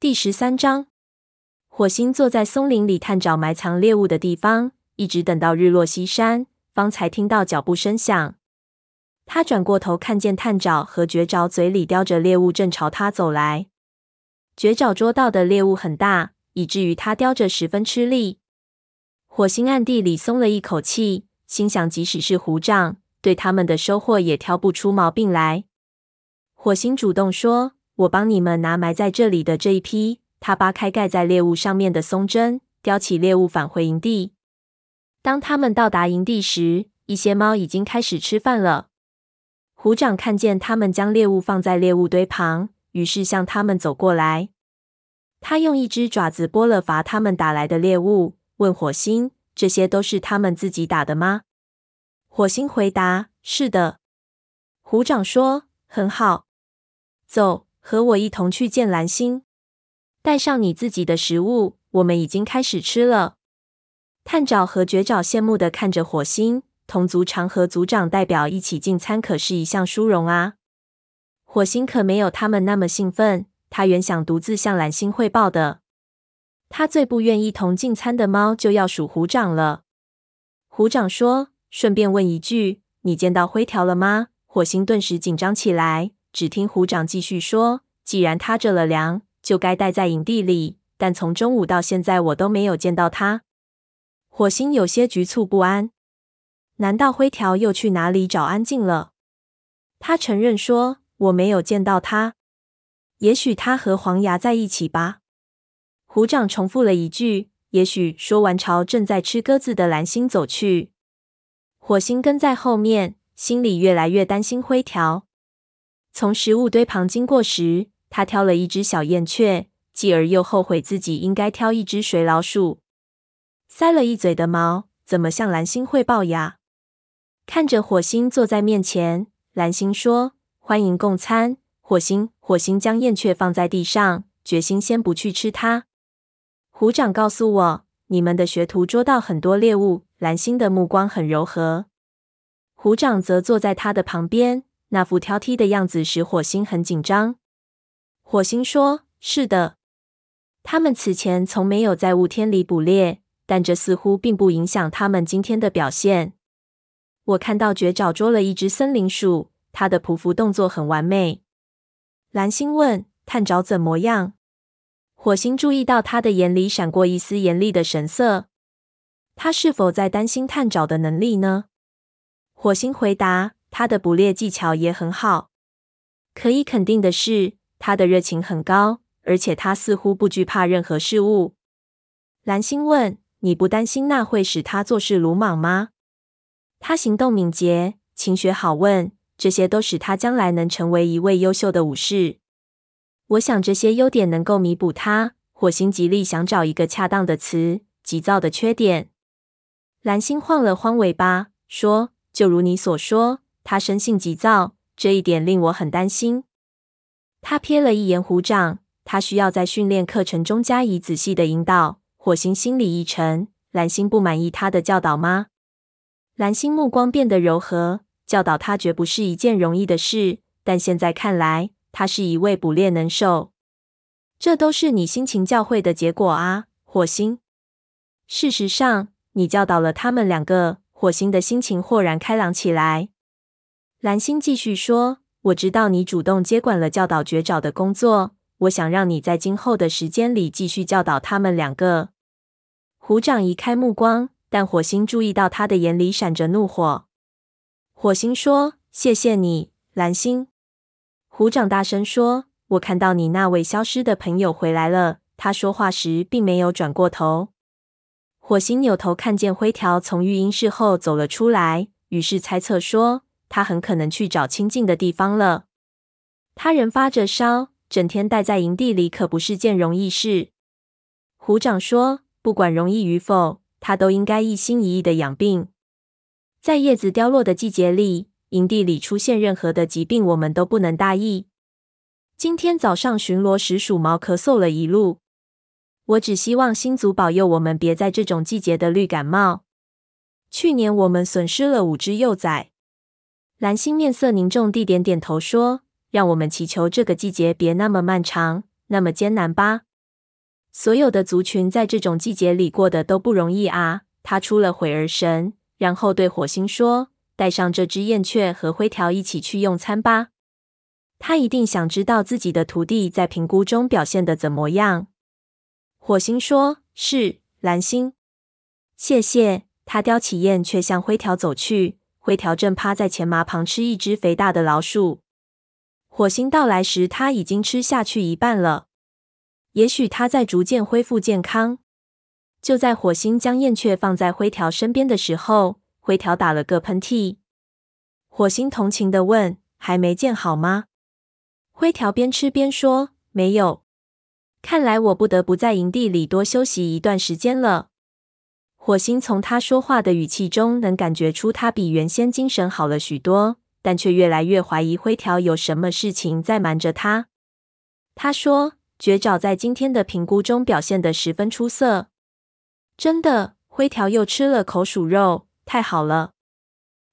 第十三章，火星坐在松林里探找埋藏猎物的地方，一直等到日落西山，方才听到脚步声响。他转过头，看见探爪和绝爪嘴里叼着猎物，正朝他走来。绝爪捉到的猎物很大，以至于他叼着十分吃力。火星暗地里松了一口气，心想：即使是虎掌，对他们的收获也挑不出毛病来。火星主动说。我帮你们拿埋在这里的这一批。他扒开盖在猎物上面的松针，叼起猎物返回营地。当他们到达营地时，一些猫已经开始吃饭了。虎掌看见他们将猎物放在猎物堆旁，于是向他们走过来。他用一只爪子拨了伐他们打来的猎物，问火星：“这些都是他们自己打的吗？”火星回答：“是的。”虎掌说：“很好，走。”和我一同去见蓝星，带上你自己的食物。我们已经开始吃了。探爪和绝爪羡慕地看着火星，同族长和族长代表一起进餐，可是一项殊荣啊。火星可没有他们那么兴奋，他原想独自向蓝星汇报的。他最不愿意同进餐的猫就要数虎掌了。虎掌说：“顺便问一句，你见到灰条了吗？”火星顿时紧张起来。只听虎掌继续说：“既然他着了凉，就该待在营地里。但从中午到现在，我都没有见到他。”火星有些局促不安。难道灰条又去哪里找安静了？他承认说：“我没有见到他。也许他和黄牙在一起吧。”虎掌重复了一句：“也许。”说完，朝正在吃鸽子的蓝星走去。火星跟在后面，心里越来越担心灰条。从食物堆旁经过时，他挑了一只小燕雀，继而又后悔自己应该挑一只水老鼠。塞了一嘴的毛，怎么向蓝星汇报呀？看着火星坐在面前，蓝星说：“欢迎共餐。”火星，火星将燕雀放在地上，决心先不去吃它。虎掌告诉我，你们的学徒捉到很多猎物。蓝星的目光很柔和，虎掌则坐在他的旁边。那副挑剔的样子使火星很紧张。火星说：“是的，他们此前从没有在雾天里捕猎，但这似乎并不影响他们今天的表现。我看到绝爪捉了一只森林鼠，它的匍匐动作很完美。”蓝星问：“探爪怎么样？”火星注意到他的眼里闪过一丝严厉的神色。他是否在担心探爪的能力呢？火星回答。他的捕猎技巧也很好，可以肯定的是，他的热情很高，而且他似乎不惧怕任何事物。蓝星问：“你不担心那会使他做事鲁莽吗？”他行动敏捷，勤学好问，这些都使他将来能成为一位优秀的武士。我想这些优点能够弥补他。火星极力想找一个恰当的词，急躁的缺点。蓝星晃了晃尾巴，说：“就如你所说。”他生性急躁，这一点令我很担心。他瞥了一眼虎掌，他需要在训练课程中加以仔细的引导。火星心里一沉，蓝星不满意他的教导吗？蓝星目光变得柔和，教导他绝不是一件容易的事。但现在看来，他是一位捕猎能手。这都是你辛勤教诲的结果啊，火星。事实上，你教导了他们两个。火星的心情豁然开朗起来。蓝星继续说：“我知道你主动接管了教导绝爪的工作，我想让你在今后的时间里继续教导他们两个。”虎掌移开目光，但火星注意到他的眼里闪着怒火。火星说：“谢谢你，蓝星。”虎掌大声说：“我看到你那位消失的朋友回来了。”他说话时并没有转过头。火星扭头看见灰条从育婴室后走了出来，于是猜测说。他很可能去找清静的地方了。他人发着烧，整天待在营地里可不是件容易事。虎掌说：“不管容易与否，他都应该一心一意的养病。在叶子凋落的季节里，营地里出现任何的疾病，我们都不能大意。今天早上巡逻时，鼠毛咳嗽了一路。我只希望星族保佑我们，别在这种季节的绿感冒。去年我们损失了五只幼崽。”蓝星面色凝重地点点头说：“让我们祈求这个季节别那么漫长，那么艰难吧。”所有的族群在这种季节里过得都不容易啊！他出了会儿神，然后对火星说：“带上这只燕雀和灰条一起去用餐吧。”他一定想知道自己的徒弟在评估中表现的怎么样。火星说：“是，蓝星，谢谢。”他叼起燕雀向灰条走去，灰条正趴在前麻旁吃一只肥大的老鼠。火星到来时，他已经吃下去一半了。也许他在逐渐恢复健康。就在火星将燕雀放在灰条身边的时候，灰条打了个喷嚏。火星同情的问：“还没见好吗？”灰条边吃边说：“没有。看来我不得不在营地里多休息一段时间了。”火星从他说话的语气中能感觉出他比原先精神好了许多，但却越来越怀疑灰条有什么事情在瞒着他。他说。绝爪在今天的评估中表现得十分出色。真的，灰条又吃了口鼠肉，太好了。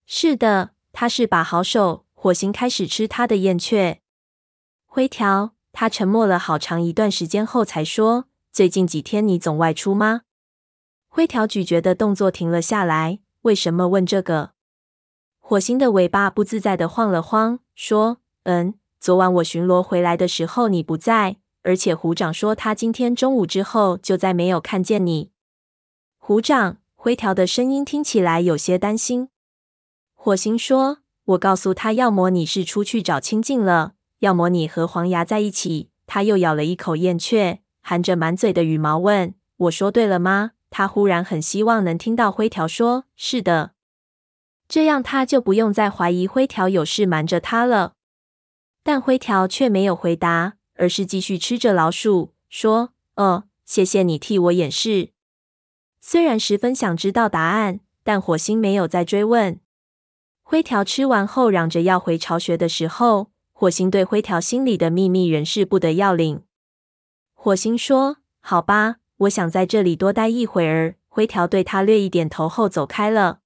是的，他是把好手。火星开始吃他的燕雀。灰条，他沉默了好长一段时间后才说：“最近几天你总外出吗？”灰条咀嚼的动作停了下来。为什么问这个？火星的尾巴不自在的晃了晃，说：“嗯，昨晚我巡逻回来的时候你不在。”而且虎掌说，他今天中午之后就再没有看见你。虎掌，灰条的声音听起来有些担心。火星说：“我告诉他，要么你是出去找清静了，要么你和黄牙在一起。”他又咬了一口燕雀，含着满嘴的羽毛问：“我说对了吗？”他忽然很希望能听到灰条说：“是的。”这样他就不用再怀疑灰条有事瞒着他了。但灰条却没有回答。而是继续吃着老鼠，说：“哦，谢谢你替我掩饰。”虽然十分想知道答案，但火星没有再追问。灰条吃完后嚷着要回巢穴的时候，火星对灰条心里的秘密仍是不得要领。火星说：“好吧，我想在这里多待一会儿。”灰条对他略一点头后走开了。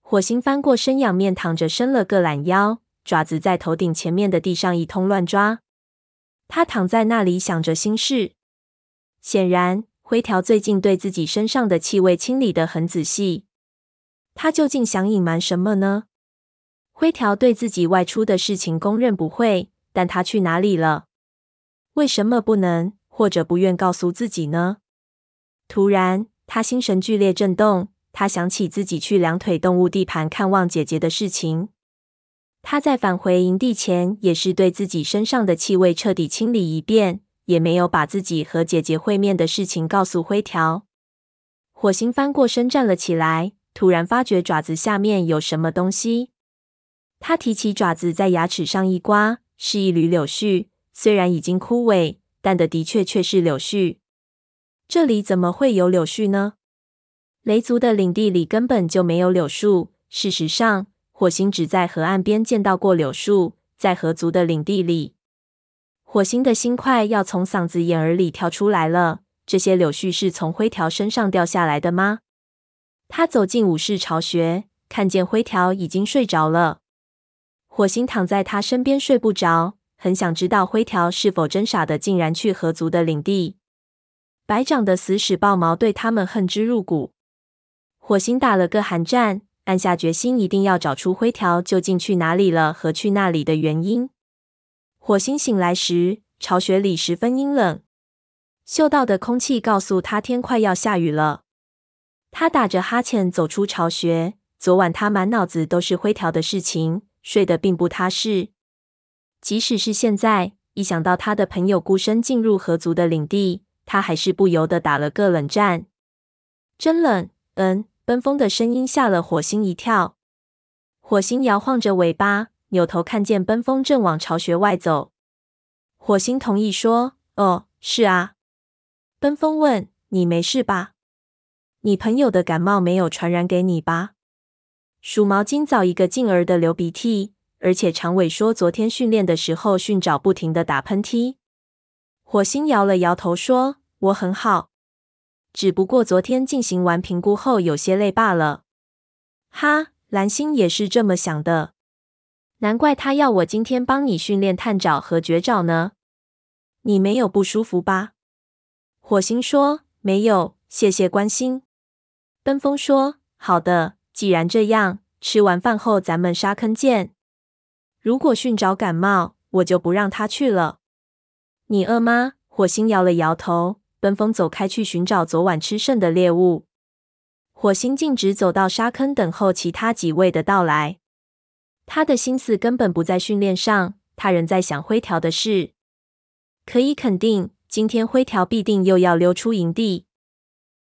火星翻过身仰面躺着，伸了个懒腰，爪子在头顶前面的地上一通乱抓。他躺在那里想着心事。显然，灰条最近对自己身上的气味清理得很仔细。他究竟想隐瞒什么呢？灰条对自己外出的事情供认不讳，但他去哪里了？为什么不能或者不愿告诉自己呢？突然，他心神剧烈震动。他想起自己去两腿动物地盘看望姐姐的事情。他在返回营地前，也是对自己身上的气味彻底清理一遍，也没有把自己和姐姐会面的事情告诉灰条。火星翻过身站了起来，突然发觉爪子下面有什么东西。他提起爪子，在牙齿上一刮，是一缕柳絮，虽然已经枯萎，但的的确却是柳絮。这里怎么会有柳絮呢？雷族的领地里根本就没有柳树。事实上，火星只在河岸边见到过柳树，在河族的领地里，火星的心快要从嗓子眼儿里跳出来了。这些柳絮是从灰条身上掉下来的吗？他走进武士巢穴，看见灰条已经睡着了。火星躺在他身边睡不着，很想知道灰条是否真傻的，竟然去河族的领地。白长的死屎豹毛对他们恨之入骨。火星打了个寒战。暗下决心，一定要找出灰条究竟去哪里了和去那里的原因。火星醒来时，巢穴里十分阴冷，嗅到的空气告诉他天快要下雨了。他打着哈欠走出巢穴。昨晚他满脑子都是灰条的事情，睡得并不踏实。即使是现在，一想到他的朋友孤身进入河族的领地，他还是不由得打了个冷战。真冷，嗯。奔风的声音吓了火星一跳，火星摇晃着尾巴，扭头看见奔风正往巢穴外走。火星同意说：“哦，是啊。”奔风问：“你没事吧？你朋友的感冒没有传染给你吧？”鼠毛今早一个劲儿的流鼻涕，而且长尾说昨天训练的时候训爪不停的打喷嚏。火星摇了摇头说：“我很好。”只不过昨天进行完评估后有些累罢了。哈，蓝星也是这么想的。难怪他要我今天帮你训练探爪和绝爪呢。你没有不舒服吧？火星说：“没有，谢谢关心。”奔风说：“好的，既然这样，吃完饭后咱们沙坑见。如果训找感冒，我就不让他去了。你饿吗？”火星摇了摇头。奔风走开去寻找昨晚吃剩的猎物。火星径直走到沙坑，等候其他几位的到来。他的心思根本不在训练上，他仍在想灰条的事。可以肯定，今天灰条必定又要溜出营地。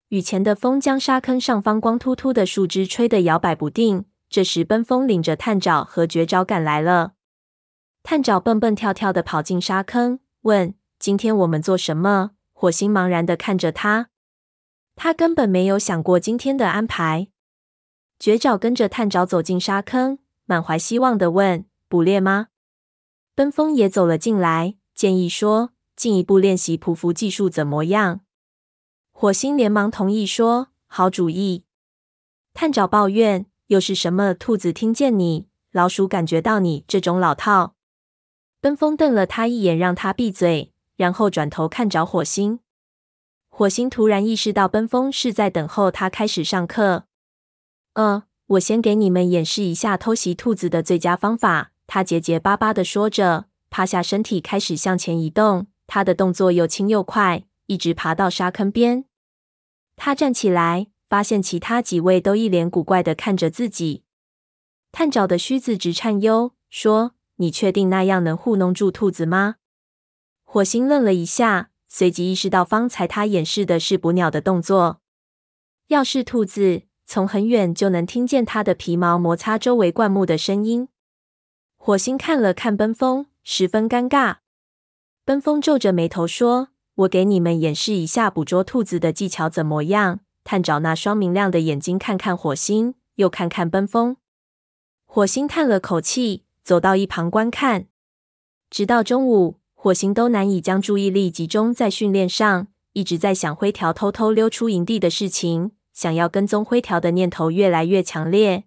雨前的风将沙坑上方光秃秃的树枝吹得摇摆不定。这时，奔风领着探爪和绝爪赶来了。探爪蹦蹦跳跳的跑进沙坑，问：“今天我们做什么？”火星茫然的看着他。他根本没有想过今天的安排。绝爪跟着探爪走进沙坑，满怀希望的问：“捕猎吗？”奔风也走了进来，建议说：“进一步练习匍匐技术怎么样？”火星连忙同意说：“好主意。”探爪抱怨：“又是什么兔子听见你，老鼠感觉到你这种老套。”奔风瞪了他一眼，让他闭嘴，然后转头看着火星。火星突然意识到，奔风是在等候他开始上课。呃，我先给你们演示一下偷袭兔子的最佳方法。他结结巴巴地说着，趴下身体开始向前移动。他的动作又轻又快，一直爬到沙坑边。他站起来，发现其他几位都一脸古怪的看着自己。探爪的须子直颤悠，说：“你确定那样能糊弄住兔子吗？”火星愣了一下。随即意识到，方才他演示的是捕鸟的动作。要是兔子，从很远就能听见它的皮毛摩擦周围灌木的声音。火星看了看奔风，十分尴尬。奔风皱着眉头说：“我给你们演示一下捕捉兔子的技巧，怎么样？”探爪那双明亮的眼睛看看火星，又看看奔风。火星叹了口气，走到一旁观看，直到中午。火星都难以将注意力集中在训练上，一直在想灰条偷偷溜出营地的事情，想要跟踪灰条的念头越来越强烈。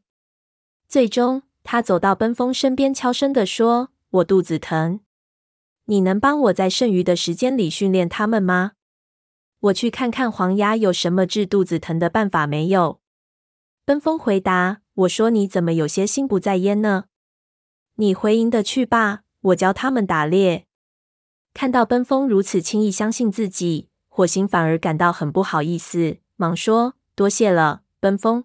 最终，他走到奔风身边，悄声地说：“我肚子疼，你能帮我在剩余的时间里训练他们吗？我去看看黄鸭有什么治肚子疼的办法没有。”奔风回答：“我说你怎么有些心不在焉呢？你回营的去吧，我教他们打猎。”看到奔风如此轻易相信自己，火星反而感到很不好意思，忙说：“多谢了，奔风。”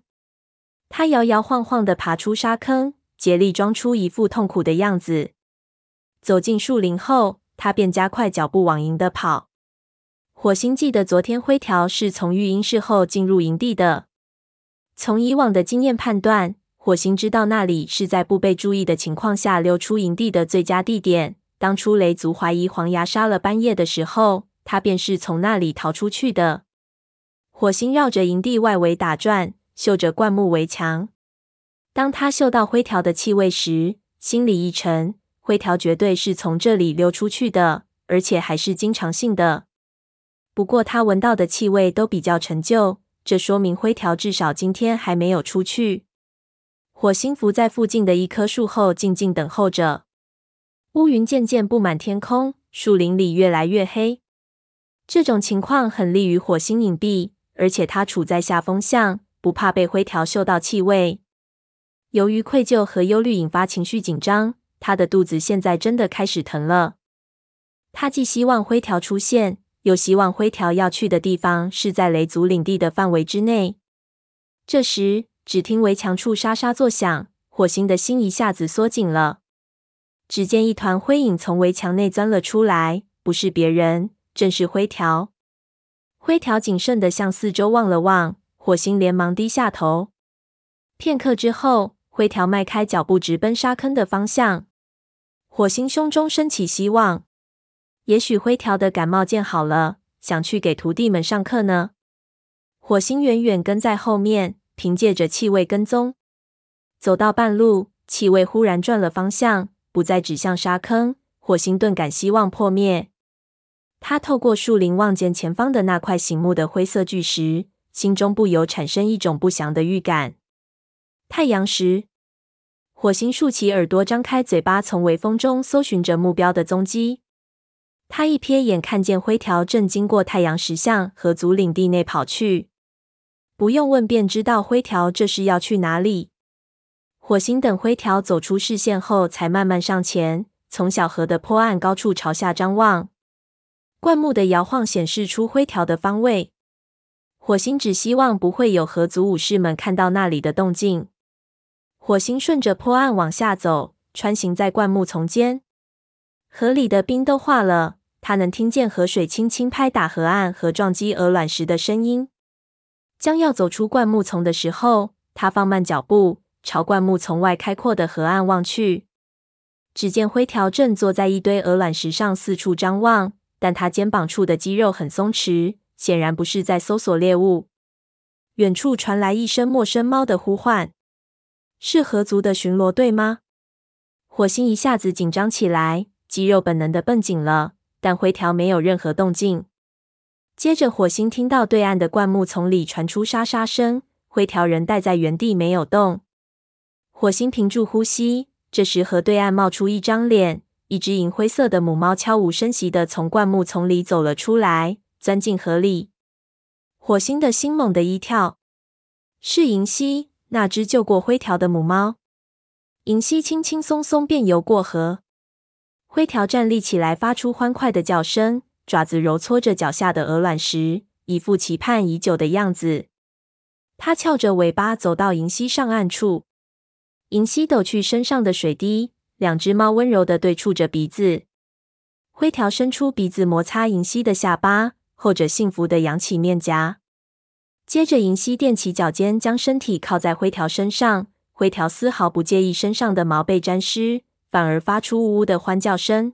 他摇摇晃晃地爬出沙坑，竭力装出一副痛苦的样子。走进树林后，他便加快脚步往营地跑。火星记得昨天灰条是从育婴室后进入营地的。从以往的经验判断，火星知道那里是在不被注意的情况下溜出营地的最佳地点。当初雷族怀疑黄牙杀了斑叶的时候，他便是从那里逃出去的。火星绕着营地外围打转，嗅着灌木围墙。当他嗅到灰条的气味时，心里一沉：灰条绝对是从这里溜出去的，而且还是经常性的。不过他闻到的气味都比较陈旧，这说明灰条至少今天还没有出去。火星伏在附近的一棵树后，静静等候着。乌云渐渐布满天空，树林里越来越黑。这种情况很利于火星隐蔽，而且它处在下风向，不怕被灰条嗅到气味。由于愧疚和忧虑引发情绪紧张，他的肚子现在真的开始疼了。他既希望灰条出现，有希望灰条要去的地方是在雷族领地的范围之内。这时，只听围墙处沙沙作响，火星的心一下子缩紧了。只见一团灰影从围墙内钻了出来，不是别人，正是灰条。灰条谨慎地向四周望了望，火星连忙低下头。片刻之后，灰条迈开脚步，直奔沙坑的方向。火星胸中升起希望，也许灰条的感冒见好了，想去给徒弟们上课呢。火星远远跟在后面，凭借着气味跟踪。走到半路，气味忽然转了方向。不再指向沙坑，火星顿感希望破灭。他透过树林望见前方的那块醒目的灰色巨石，心中不由产生一种不祥的预感。太阳石，火星竖起耳朵，张开嘴巴，从微风中搜寻着目标的踪迹。他一瞥眼，看见灰条正经过太阳石像和族领地内跑去。不用问，便知道灰条这是要去哪里。火星等灰条走出视线后，才慢慢上前，从小河的坡岸高处朝下张望。灌木的摇晃显示出灰条的方位。火星只希望不会有河族武士们看到那里的动静。火星顺着坡岸往下走，穿行在灌木丛间。河里的冰都化了，他能听见河水轻轻拍打河岸和撞击鹅卵石的声音。将要走出灌木丛的时候，他放慢脚步，朝灌木丛外开阔的河岸望去。只见灰条正坐在一堆鹅卵石上四处张望，但他肩膀处的肌肉很松弛，显然不是在搜索猎物。远处传来一声陌生猫的呼唤。是河族的巡逻队吗？火星一下子紧张起来，肌肉本能的绷紧了。但灰条没有任何动静。接着，火星听到对岸的灌木丛里传出沙沙声，灰条仍待在原地没有动。火星屏住呼吸。这时，河对岸冒出一张脸，一只银灰色的母猫悄无声息地从灌木丛里走了出来，钻进河里。火星的心猛地一跳，是银溪。那只救过灰条的母猫，银溪轻轻松松便游过河。灰条站立起来，发出欢快的叫声，爪子揉搓着脚下的鹅卵石，一副期盼已久的样子。它翘着尾巴走到银溪上岸处，银溪抖去身上的水滴，两只猫温柔地对触着鼻子。灰条伸出鼻子摩擦银溪的下巴，后者幸福地扬起面颊。接着，银溪踮起脚尖，将身体靠在灰条身上。灰条丝毫不介意身上的毛被沾湿，反而发出呜呜的欢叫声。